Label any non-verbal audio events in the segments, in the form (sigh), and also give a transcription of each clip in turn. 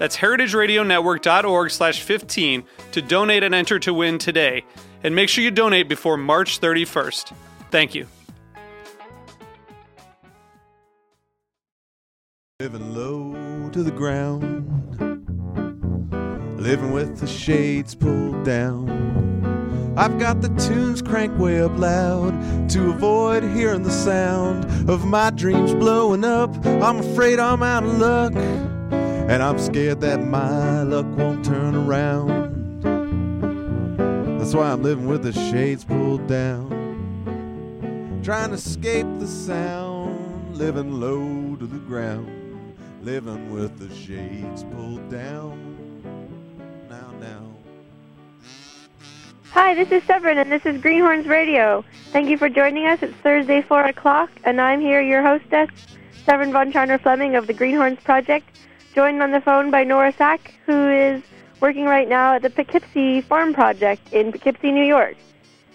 That's heritageradionetwork.org slash 15 to donate and enter to win today. And make sure you donate before March 31st. Thank you. Living low to the ground, living with the shades pulled down. I've got the tunes cranked way up loud to avoid hearing the sound of my dreams blowing up. I'm afraid I'm out of luck. And I'm scared that my luck won't turn around. That's why I'm living with the shades pulled down. Trying to escape the sound, living low to the ground. Living with the shades pulled down. Now, now. Hi, this is Severine, and this is Greenhorns Radio. Thank you for joining us. It's Thursday, 4 o'clock, and I'm here, your hostess, Severine von Tscharner Fleming of the Greenhorns Project joined on the phone by Nora Saks, who is working right now at the Poughkeepsie Farm Project in Poughkeepsie, New York.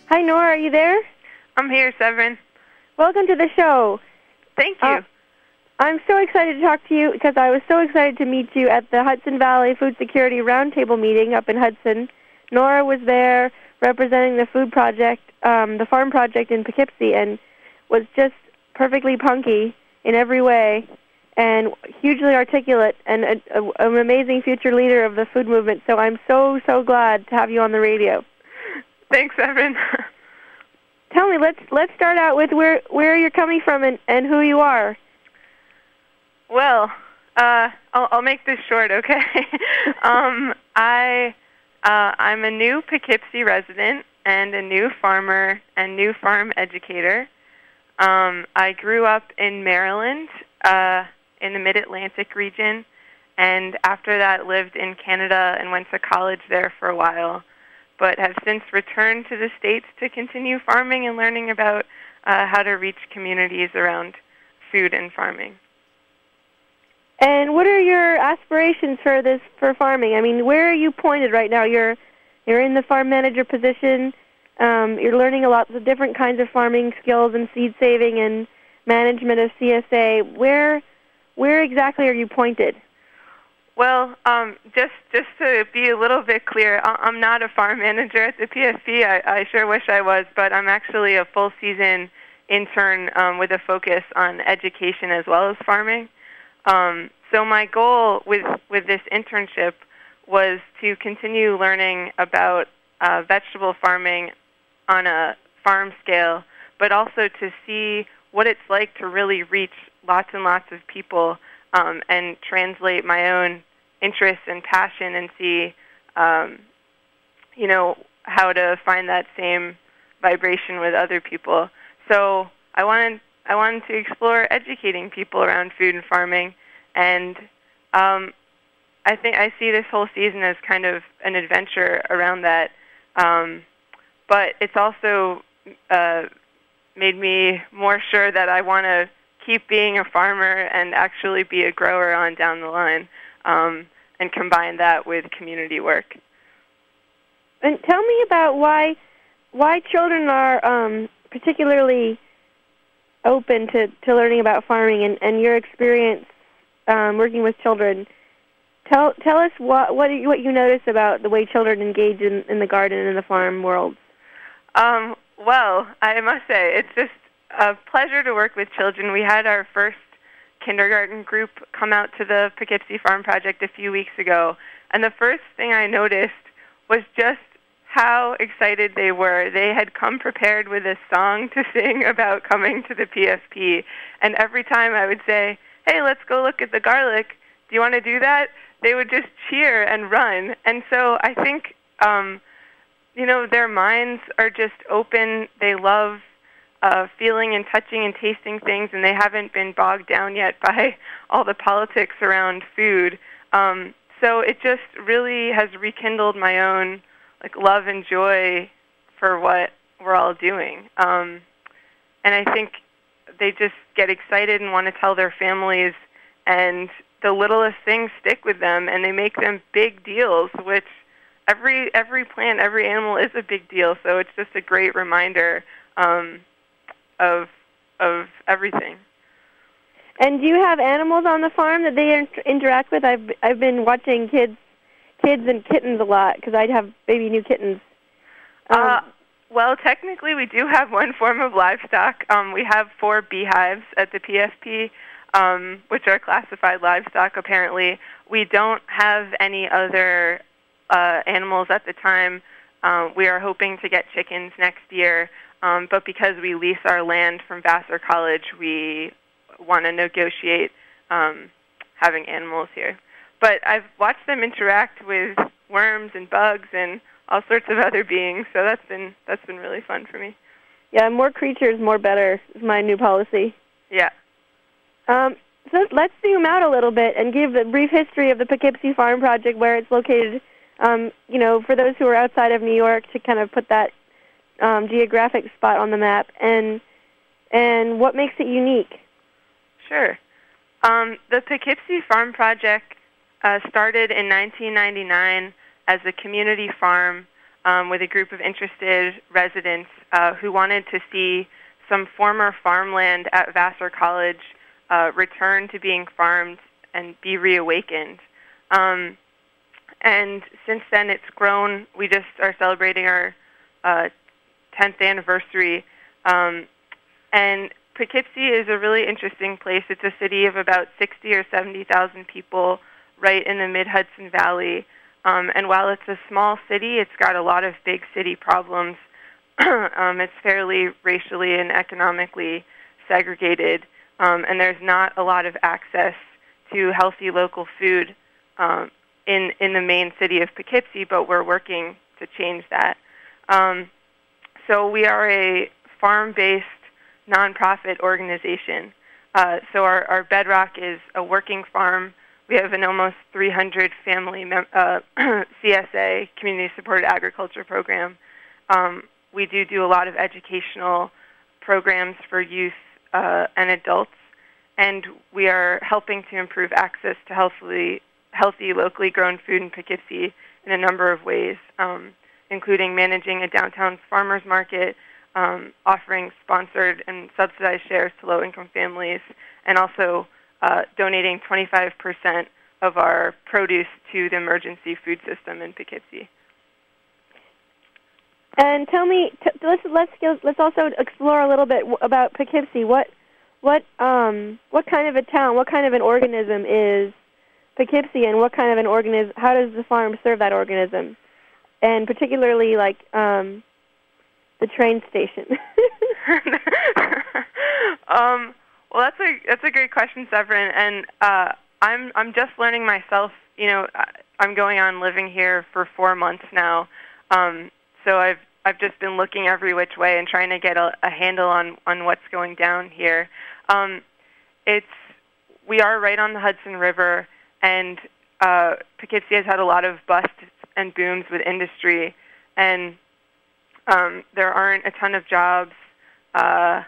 Hi, Nora, are you there? I'm here, Severine. Welcome to the show. Thank you. Uh, I'm so excited to talk to you because I was so excited to meet you at the Hudson Valley Food Security Roundtable meeting up in Hudson. Nora was there representing the food project, um, the farm project in Poughkeepsie, and was just perfectly punky in every way and hugely articulate and a, a, an amazing future leader of the food movement. So I'm so so glad to have you on the radio. Thanks, Evan. (laughs) Tell me, let's let's start out with where where you're coming from and, and who you are. Well, uh, I'll, I'll make this short, okay? (laughs) um, I uh, I'm a new Poughkeepsie resident and a new farmer and new farm educator. Um, I grew up in Maryland. Uh, in the Mid Atlantic region, and after that lived in Canada and went to college there for a while, but have since returned to the States to continue farming and learning about uh, how to reach communities around food and farming. And what are your aspirations for this for farming? I mean, where are you pointed right now? You're you're in the farm manager position. Um, you're learning a lot of different kinds of farming skills and seed saving and management of CSA. Where where exactly are you pointed? Well, um, just just to be a little bit clear, I'm not a farm manager at the PFP. I, I sure wish I was, but I'm actually a full season intern um, with a focus on education as well as farming. Um, so my goal with with this internship was to continue learning about uh, vegetable farming on a farm scale, but also to see what it's like to really reach lots and lots of people um, and translate my own interests and passion and see, um, you know, how to find that same vibration with other people. So I wanted I wanted to explore educating people around food and farming, and um, I think I see this whole season as kind of an adventure around that. Um, but it's also uh, made me more sure that I want to keep being a farmer and actually be a grower on down the line, um, and combine that with community work. And tell me about why why children are um, particularly open to, to learning about farming and, and your experience um, working with children. Tell tell us what what you, what you notice about the way children engage in, in the garden and the farm world. Um, well, I must say it's just a pleasure to work with children. We had our first kindergarten group come out to the Poughkeepsie Farm Project a few weeks ago, and the first thing I noticed was just how excited they were. They had come prepared with a song to (laughs) sing about coming to the PFP. And every time I would say, hey, let's go look at the garlic. Do you want to do that? They would just cheer and run. And so I think, um, you know, their minds are just open. They love uh, feeling and touching and tasting things, and they haven't been bogged down yet (laughs) by all the politics around food. Um, so it just really has rekindled my own like love and joy for what we're all doing. Um, and I think they just get excited and want to tell their families, and the littlest things stick with them, and they make them big deals, which every every plant, every animal is a big deal. So it's just a great reminder um, of of everything. And do you have animals on the farm that they inter- interact with? I've I've been watching kids kids and kittens a lot because I'd have baby new kittens. Um, uh, well, technically, we do have one form of livestock. Um, we have four beehives at the PFP, um, which are classified livestock. Apparently, we don't have any other uh, animals at the time. Uh, we are hoping to get chickens next year, um, but because we lease our land from Vassar College, we want to negotiate um, having animals here. But I've watched them interact with worms and bugs and all sorts of other beings, so that's been that's been really fun for me. Yeah, more creatures, more better is my new policy. Yeah. Um, so let's zoom out a little bit and give a brief history of the Poughkeepsie Farm Project, where it's located. Um, you know, for those who are outside of New York, to kind of put that um, geographic spot on the map, and and what makes it unique. Sure. Um, the Poughkeepsie Farm Project uh, started in 1999 as a community farm um, with a group of interested residents uh, who wanted to see some former farmland at Vassar College uh, return to being farmed and be reawakened. Um, and since then, it's grown. We just are celebrating our uh, 10th anniversary. Um, and Poughkeepsie is a really interesting place. It's a city of about 60 or 70,000 people right in the Mid Hudson Valley. Um, and while it's a small city, it's got a lot of big city problems. (clears throat) um, it's fairly racially and economically segregated, um, and there's not a lot of access to healthy local food um, in in the main city of Poughkeepsie. But we're working to change that. Um, so we are a farm-based nonprofit organization. Uh, so our, our bedrock is a working farm we have an almost 300 family mem- uh, (clears throat) CSA, Community Supported Agriculture Program. Um, we do do a lot of educational programs for youth uh, and adults, and we are helping to improve access to healthily, healthy, locally grown food in Poughkeepsie in a number of ways, um, including managing a downtown farmers market, um, offering sponsored and subsidized shares to low-income families, and also uh, donating 25% of our produce to the emergency food system in Poughkeepsie. And tell me, t- let's let's let's also explore a little bit w- about Poughkeepsie. What what um what kind of a town, what kind of an organism is Poughkeepsie, and what kind of an organism? How does the farm serve that organism? And particularly, like um, the train station. (laughs) um, well, that's a that's a great question, Severine, and uh, I'm I'm just learning myself. You know, I'm going on living here for four months now, um, so I've I've just been looking every which way and trying to get a, a handle on on what's going down here. Um, it's we are right on the Hudson River, and uh, Poughkeepsie has had a lot of busts and booms with industry, and um, there aren't a ton of jobs. Uh,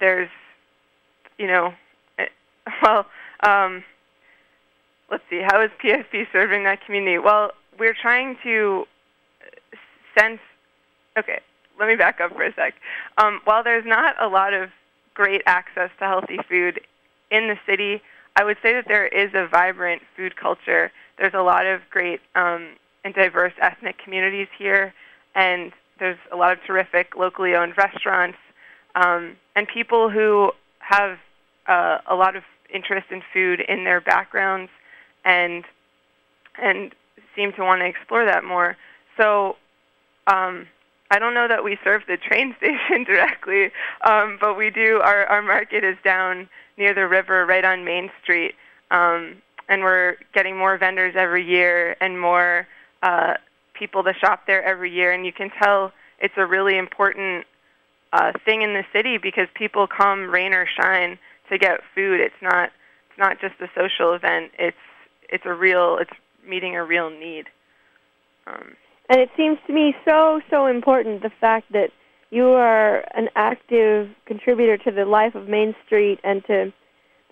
there's you know, it, (laughs) well, um, let's see, how is PFP serving that community? Well, we're trying to sense. Okay, let me back up for a sec. Um, while there's not a lot of great access to healthy food in the city, I would say that there is a vibrant food culture. There's a lot of great um, and diverse ethnic communities here, and there's a lot of terrific locally owned restaurants um, and people who have uh, a lot of interest in food in their backgrounds and and seem to want to explore that more. So um, I don't know that we serve the train (laughs) station directly, um, but we do. Our our market is down near the river, right on Main Street, um, and we're getting more vendors every year and more uh, people to shop there every year. And you can tell it's a really important uh, thing in the city because people come rain or shine to get food. It's not it's not just a social event. It's it's a real it's meeting a real need. Um, and it seems to me so so important the fact that you are an active contributor to the life of Main Street and to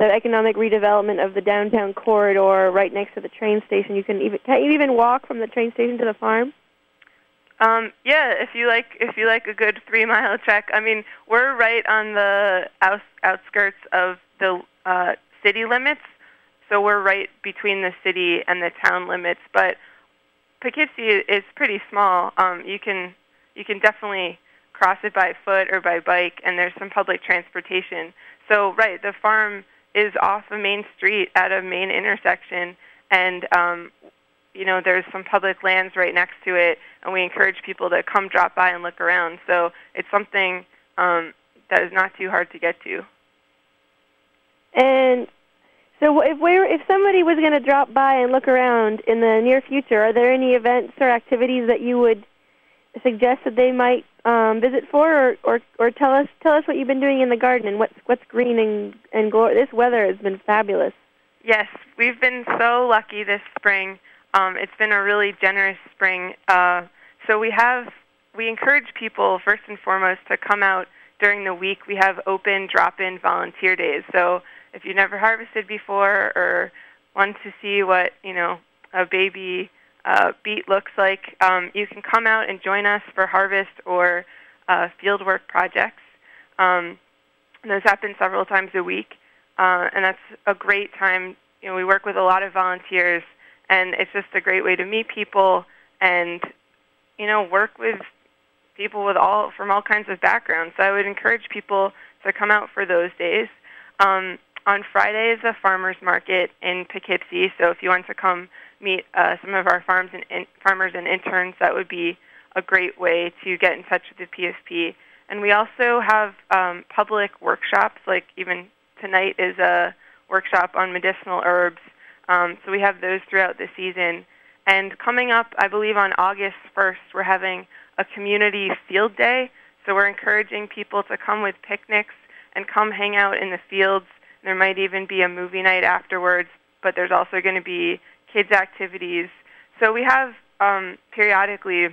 the economic redevelopment of the downtown corridor right next to the train station. You can even can you even walk from the train station to the farm? Um, yeah, if you like, if you like a good three mile trek. I mean, we're right on the out, outskirts of the uh, city limits, so we're right between the city and the town limits. But Poughkeepsie is pretty small. Um, you can you can definitely cross it by foot or by bike, and there's some public transportation. So right, the farm is off a main street at a main intersection, and um, you know, there's some public lands right next to it, and we encourage people to come drop by and look around. So it's something um, that is not too hard to get to. And so, if we if somebody was going to drop by and look around in the near future, are there any events or activities that you would suggest that they might um, visit for, or, or or tell us tell us what you've been doing in the garden and what's what's green and and glorious. This weather has been fabulous. Yes, we've been so lucky this spring. Um, it's been a really generous spring. Uh, so we have we encourage people first and foremost to come out during the week. We have open drop-in volunteer days. So if you've never harvested before or want to see what you know a baby uh, beet looks like, um, you can come out and join us for harvest or uh, fieldwork projects. Um, those happen several times a week, uh, and that's a great time. You know, we work with a lot of volunteers and it's just a great way to meet people and you know work with people with all from all kinds of backgrounds. So I would encourage people to come out for those days. Um, on Friday is a farmers market in Poughkeepsie, so if you want to come meet uh, some of our farms and in, farmers and interns, that would be a great way to get in touch with the PFP. And we also have um, public workshops, like even tonight is a workshop on medicinal herbs um, so we have those throughout the season. And coming up, I believe on August 1st, we're having a community field day. So we're encouraging people to come with picnics and come hang out in the fields. There might even be a movie night afterwards, but there's also going to be kids' activities. So we have um, periodically,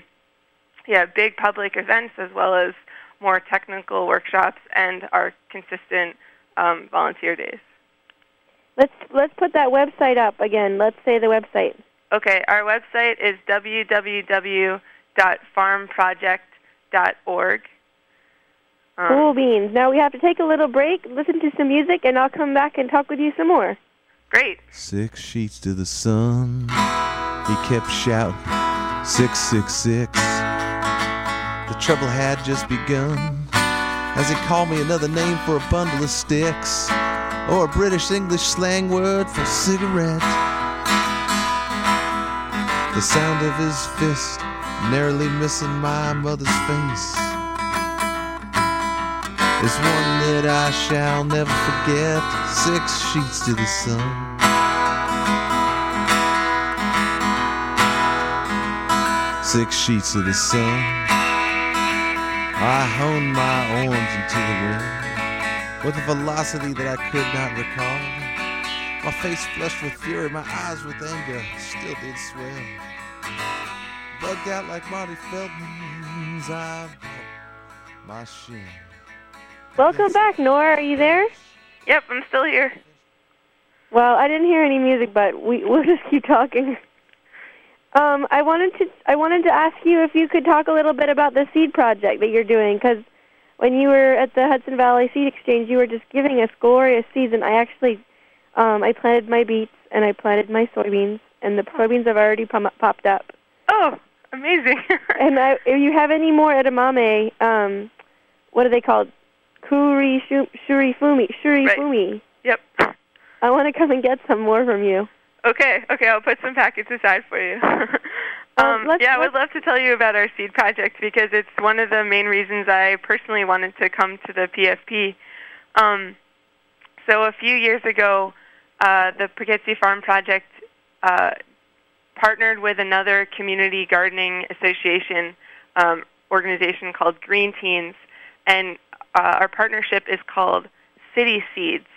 yeah, big public events as well as more technical workshops and our consistent um, volunteer days. Let's let's put that website up again. Let's say the website. Okay, our website is www.farmproject.org. Um, cool beans. Now we have to take a little break, listen to some music, and I'll come back and talk with you some more. Great. Six sheets to the sun. He kept shouting, six, six, six. The trouble had just begun as he called me another name for a bundle of sticks or a British English slang word for cigarette. The sound of his fist narrowly missing my mother's face is one that I shall never forget. Six sheets to the sun. Six sheets to the sun. I honed my arms into the wind with a velocity that I could not recall. My face flushed with fury, my eyes with anger still did swell. Bugged out like Marty Feldman's, I my shin. Welcome back, Nora. Are you there? Yep, I'm still here. Well, I didn't hear any music, but we (laughs) we'll just keep talking. Um, I wanted to I wanted to ask you if you could talk a little bit about the seed project that you're doing because when you were at the Hudson Valley Seed Exchange, you were just giving us glorious season. I actually, um, I planted my beets and I planted my soybeans, and the soybeans have already pom- popped up. Oh, amazing! (laughs) and I, if you have any more edamame, um, what are they called? Kuri shu, Shirofumi, shuri right. Yep. I want to come and get some more from you. Okay, okay, I'll put some packets aside for you. (laughs) Um, yeah, I would love to tell you about our seed project because it's one of the main reasons I personally wanted to come to the PFP. Um, so a few years ago, uh, the Poughkeepsie Farm Project uh, partnered with another community gardening association um, organization called Green Teens, and uh, our partnership is called City Seeds.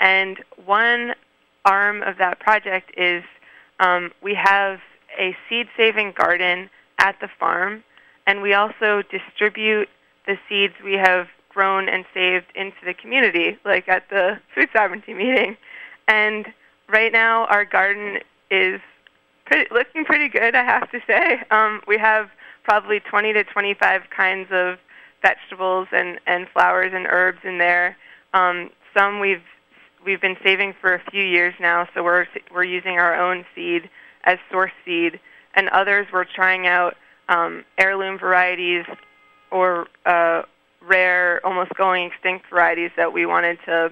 And one arm of that project is um, we have a seed-saving garden at the farm, and we also distribute the seeds we have grown and saved into the community, like at the (laughs) food sovereignty meeting. And right now, our garden is pretty, looking pretty good, I have to say. Um, we have probably 20 to 25 kinds of vegetables and, and flowers and herbs in there. Um, some we've we've been saving for a few years now, so we're we're using our own seed as source seed, and others we're trying out um, heirloom varieties or uh, rare, almost going extinct varieties that we wanted to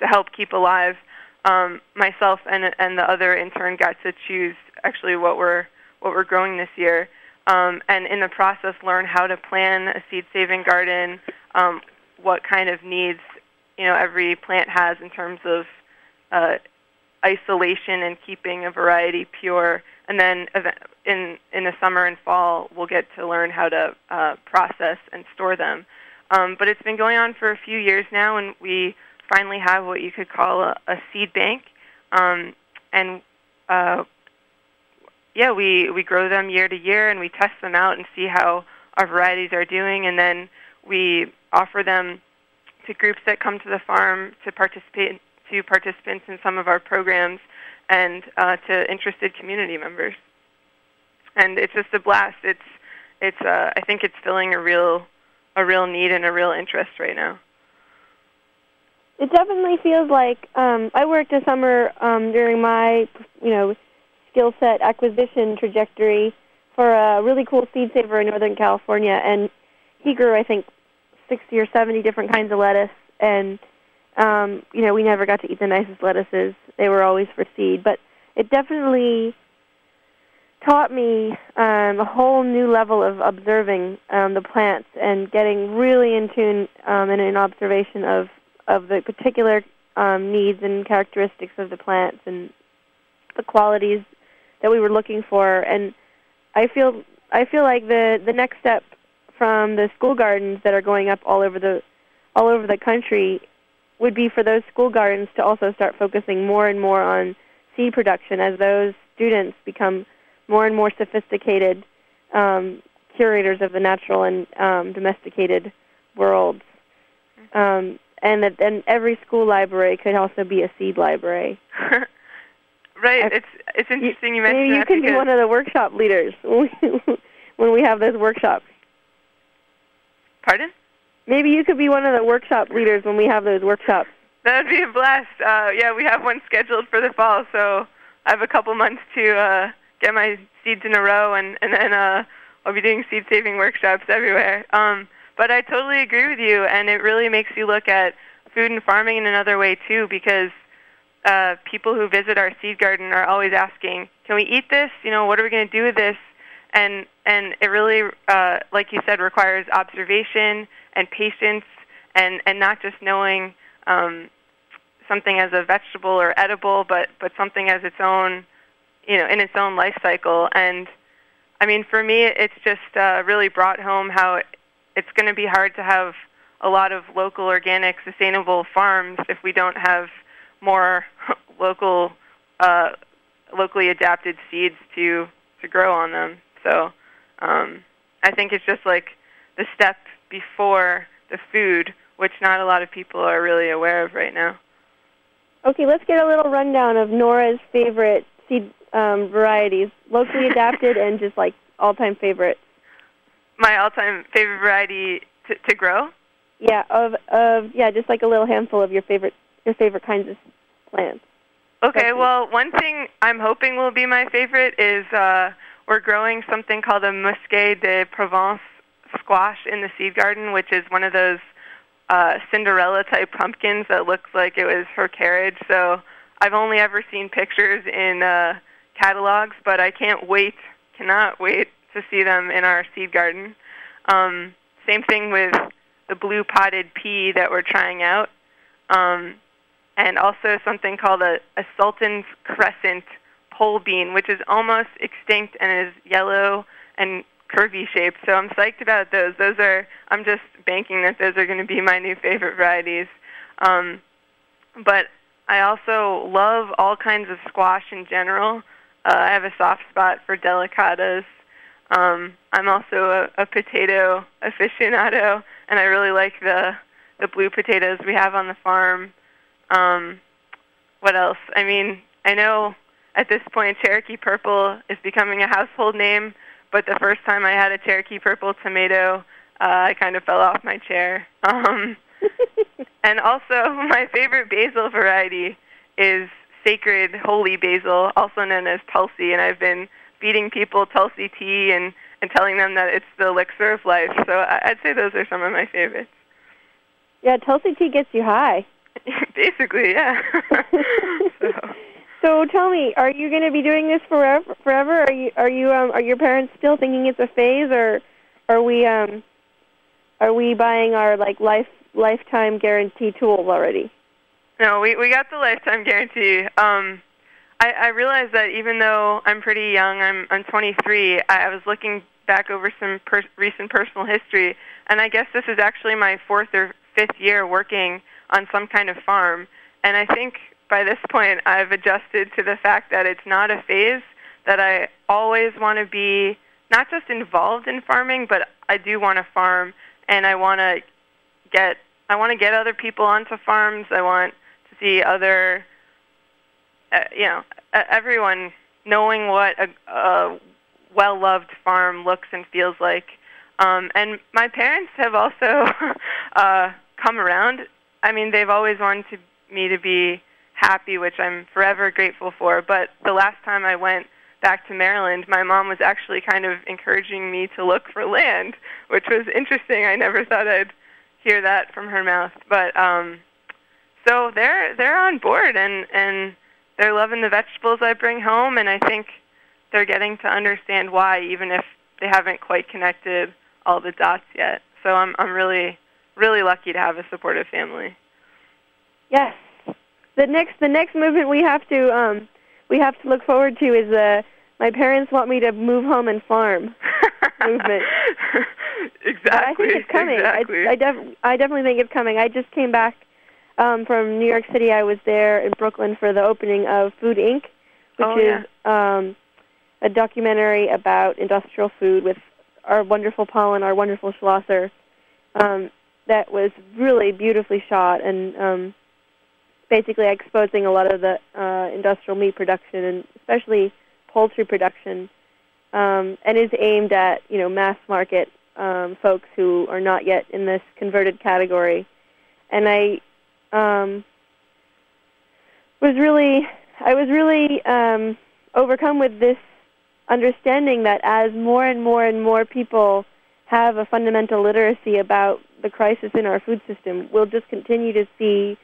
to help keep alive. Um, myself and and the other intern got to choose actually what we're what we're growing this year, um, and in the process learn how to plan a seed saving garden, um, what kind of needs you know every plant has in terms of uh, isolation and keeping a variety pure, and then in in the summer and fall we'll get to learn how to uh, process and store them. Um, but it's been going on for a few years now, and we finally have what you could call a, a seed bank. Um, and uh, yeah, we, we grow them year to year, and we test them out and see how our varieties are doing, and then we offer them to groups that come to the farm to participate to participants in some of our programs and uh, to interested community members. And it's just a blast. It's it's uh, I think it's filling a real a real need and a real interest right now. It definitely feels like um, I worked a summer um, during my you know skill set acquisition trajectory for a really cool seed saver in Northern California, and he grew I think 60 or 70 different kinds of lettuce, and um, you know we never got to eat the nicest lettuces; they were always for seed. But it definitely taught me um, a whole new level of observing um, the plants and getting really in tune um, and in observation of of the particular um, needs and characteristics of the plants and the qualities that we were looking for. And I feel I feel like the the next step from the school gardens that are going up all over the all over the country would be for those school gardens to also start focusing more and more on seed production as those students become more and more sophisticated um, curators of the natural and um, domesticated worlds. Um, and that then every school library could also be a seed library. (laughs) right. It's it's interesting you, you mentioned maybe you can be one of the workshop leaders (laughs) when we have those workshops. Pardon? Maybe you could be one of the workshop leaders when we have those workshops. That would be a blast. Uh, yeah, we have one scheduled for the fall, so I have a couple months to uh, get my seeds in a row, and and then uh, I'll be doing seed saving workshops everywhere. Um, but I totally agree with you, and it really makes you look at food and farming in another way too, because uh, people who visit our seed garden are always asking, "Can we eat this? You know, what are we going to do with this?" And and it really, uh, like you said, requires observation and patience, and and not just knowing um, something as a vegetable or edible, but but something as its own you know, in its own life cycle. And I mean, for me, it's just uh, really brought home how it's going to be hard to have a lot of local, organic, sustainable farms if we don't have more (laughs) local, uh, locally adapted seeds to to grow on them. So um, I think it's just like the step before the food, which not a lot of people are really aware of right now. Okay, let's get a little rundown of Nora's favorite seed um, varieties, locally adapted and just like all-time favorite. My all-time favorite variety to, to grow. Yeah, of of yeah, just like a little handful of your favorite your favorite kinds of Okay, well, one thing I'm hoping will be my favorite is uh, we're growing something called a Musqué de Provence squash in the seed garden, which is one of those uh, Cinderella type pumpkins that looks like it was her carriage. So I've only ever seen pictures in uh, catalogs, but I can't wait cannot wait to see them in our seed garden. Um, same thing with the blue podded pea that we're trying out, um, and also something called a, a Sultan's Crescent pole bean, which is almost extinct and is yellow and curvy shaped. So I'm psyched about those. Those are I'm just banking that those are going to be my new favorite varieties. Um, but I also love all kinds of squash in general. Uh, I have a soft spot for delicatas. Um, I'm also a, a potato aficionado, and I really like the the blue potatoes we have on the farm. Um, what else? I mean, I know at this point Cherokee Purple is becoming a household name, but the first time I had a Cherokee Purple tomato, uh, I kind of fell off my chair. (laughs) Um, and also, (laughs) my favorite basil variety is sacred holy basil, also known as Tulsi, and I've been feeding people Tulsi tea and and telling them that it's the elixir of life. So I'd say those are some of my favorites. Yeah, Tulsi tea gets you high. (laughs) Basically, yeah. (laughs) so. so tell me, are you going to be doing this forever? Forever? Are you are you um are your parents still thinking it's a phase, or are we um are we buying our like life lifetime guarantee tools already? No, we we got the lifetime guarantee. Um, I, I realized that even though I'm pretty young, I'm I'm 23. I, I was looking back over some per- recent personal history, and I guess this is actually my fourth or fifth year working on some kind of farm. And I think by this point, I've adjusted to the fact that it's not a phase. That I always want to be not just involved in farming, but I do want to farm, and I want to get I want to get other people onto farms. I want to see other, uh, you know, everyone knowing what a, a well-loved farm looks and feels like. Um, and my parents have also (laughs) uh, come around. I mean, they've always wanted to, me to be happy, which I'm forever grateful for. But the last time I went back to Maryland, my mom was actually kind of encouraging me to look for land, which was interesting. I never thought I'd hear that from her mouth. But um, so they're they're on board and and they're loving the vegetables I bring home, and I think they're getting to understand why, even if they haven't quite connected all the dots yet. So I'm I'm really really lucky to have a supportive family. Yes. The next the next movement we have to um we have to look forward to is uh my parents want me to move home and farm (laughs) movement. exactly. But I think it's coming. Exactly. I, I, def- I definitely think it's coming. I just came back um, from New York City. I was there in Brooklyn for the opening of Food Inc., which oh, is um, a documentary about industrial food with our wonderful Pollan, our wonderful Schlosser. Um, that was really beautifully shot and um, basically exposing a lot of the uh, industrial meat production and especially poultry production, um, and is aimed at you know mass market um, folks who are not yet in this converted category. And I um, was really, I was really um, overcome with this understanding that as more and more and more people have a fundamental literacy about the crisis in our food system, we'll just continue to see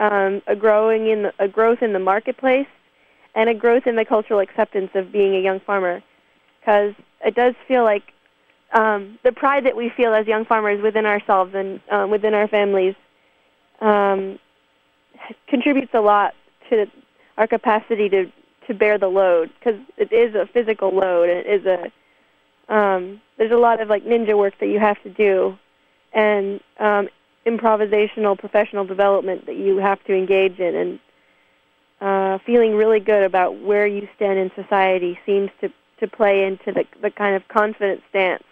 um, a growing in the, a growth in the marketplace and a growth in the cultural acceptance of being a young farmer. Because it does feel like um, the pride that we feel as young farmers within ourselves and um, within our families um, contributes a lot to our capacity to to bear the load because it is a physical load and it is a um, there's a lot of like ninja work that you have to do and um, improvisational professional development that you have to engage in and uh, feeling really good about where you stand in society seems to to play into the the kind of confident stance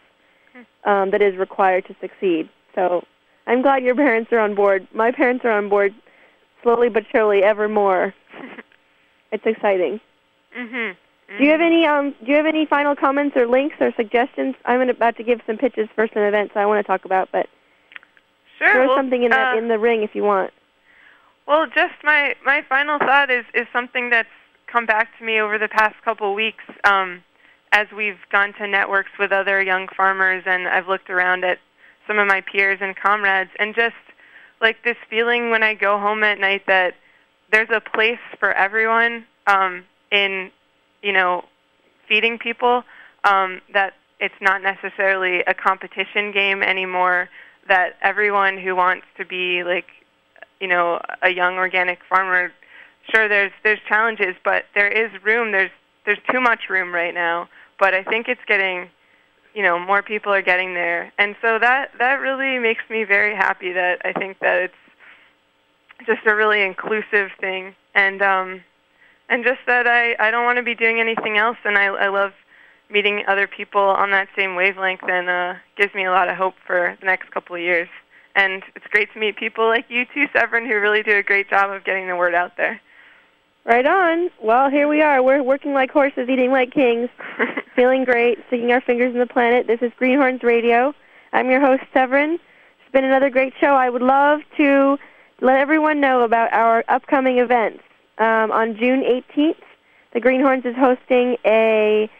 um, that is required to succeed. So I'm glad your parents are on board. My parents are on board slowly but surely, ever more. (laughs) it's exciting. Mhm. Mm-hmm. Do you have any um Do you have any final comments or links or suggestions? I'm about to give some pitches for some events I want to talk about, but sure, throw well, something in uh, the in the ring if you want. Well, just my my final thought is is something that's come back to me over the past couple weeks um, as we've gone to networks with other young farmers, and I've looked around at some of my peers and comrades, and just like this feeling when I go home at night that there's a place for everyone um, in you know feeding people. um, that it's not necessarily a competition game anymore. That everyone who wants to be like, you know, a young organic farmer, sure, there's there's challenges, but there is room. There's there's too much room right now. But I think it's getting, you know, more people are getting there, and so that that really makes me very happy. That I think that it's just a really inclusive thing, and um, and just that I I don't want to be doing anything else, and I I love meeting other people on that same wavelength and uh, gives me a lot of hope for the next couple of years. And it's great to meet people like you too, Severine, who really do a great job of getting the word out there. Right on. Well, here we are. We're working like horses, eating like kings, (laughs) feeling great, sticking our fingers in the planet. This is Greenhorns Radio. I'm your host, Severine. It's been another great show. I would love to let everyone know about our upcoming events. Um, on June 18th, the Greenhorns is hosting a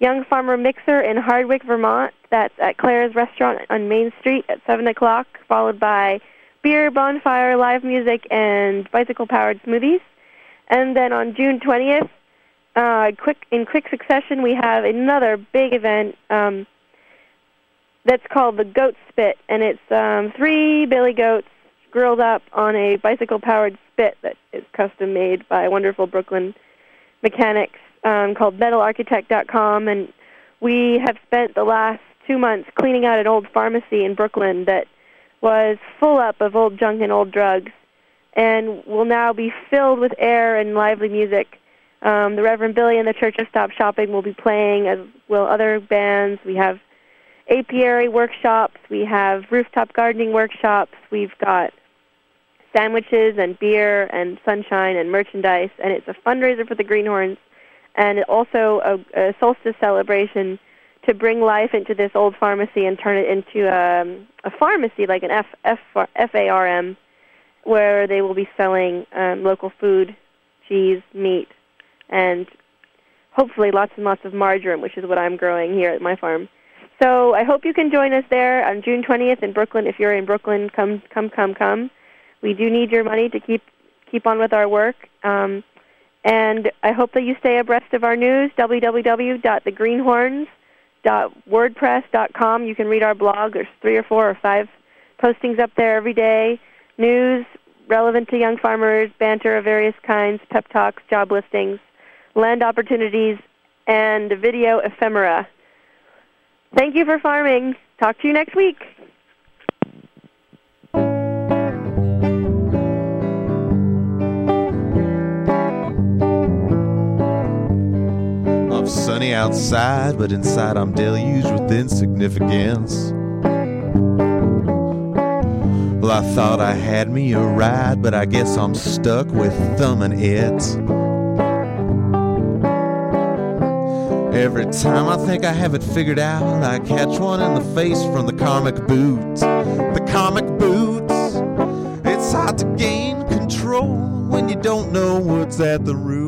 Young Farmer Mixer in Hardwick, Vermont. That's at Claire's Restaurant on Main Street at 7 o'clock, followed by beer, bonfire, live music, and bicycle-powered smoothies. And then on June 20th, uh, quick in quick succession, we have another big event um, that's called the Goat Spit, and it's um, three billy goats grilled up on a bicycle-powered spit that is custom made by wonderful Brooklyn mechanics um, called metalarchitect.com, and we have spent the last two months cleaning out an old pharmacy in Brooklyn that was full up of old junk and old drugs, and will now be filled with air and lively music. Um, the Reverend Billy and the Church of Stop Shopping will be playing, as will other bands. We have apiary workshops. We have rooftop gardening workshops. We've got sandwiches and beer and sunshine and merchandise, and it's a fundraiser for the Greenhorns and also a, a solstice celebration to bring life into this old pharmacy and turn it into um, a pharmacy, like an F, F, F-A-R-M, where they will be selling um, local food, cheese, meat, and hopefully lots and lots of marjoram, which is what I'm growing here at my farm. So I hope you can join us there on June 20th in Brooklyn. If you're in Brooklyn, come, come, come, come. We do need your money to keep keep on with our work. Um, and I hope that you stay abreast of our news, www.thegreenhorns.wordpress.com. You can read our blog. There's three or four or five postings up there every day. News relevant to young farmers, banter of various kinds, pep talks, job listings, land opportunities, and video ephemera. Thank you for farming. Talk to you next week. Sunny outside, but inside I'm deluged with insignificance. Well, I thought I had me a ride, but I guess I'm stuck with thumbing it. Every time I think I have it figured out, I catch one in the face from the karmic boot. The karmic boots. It's hard to gain control when you don't know what's at the root.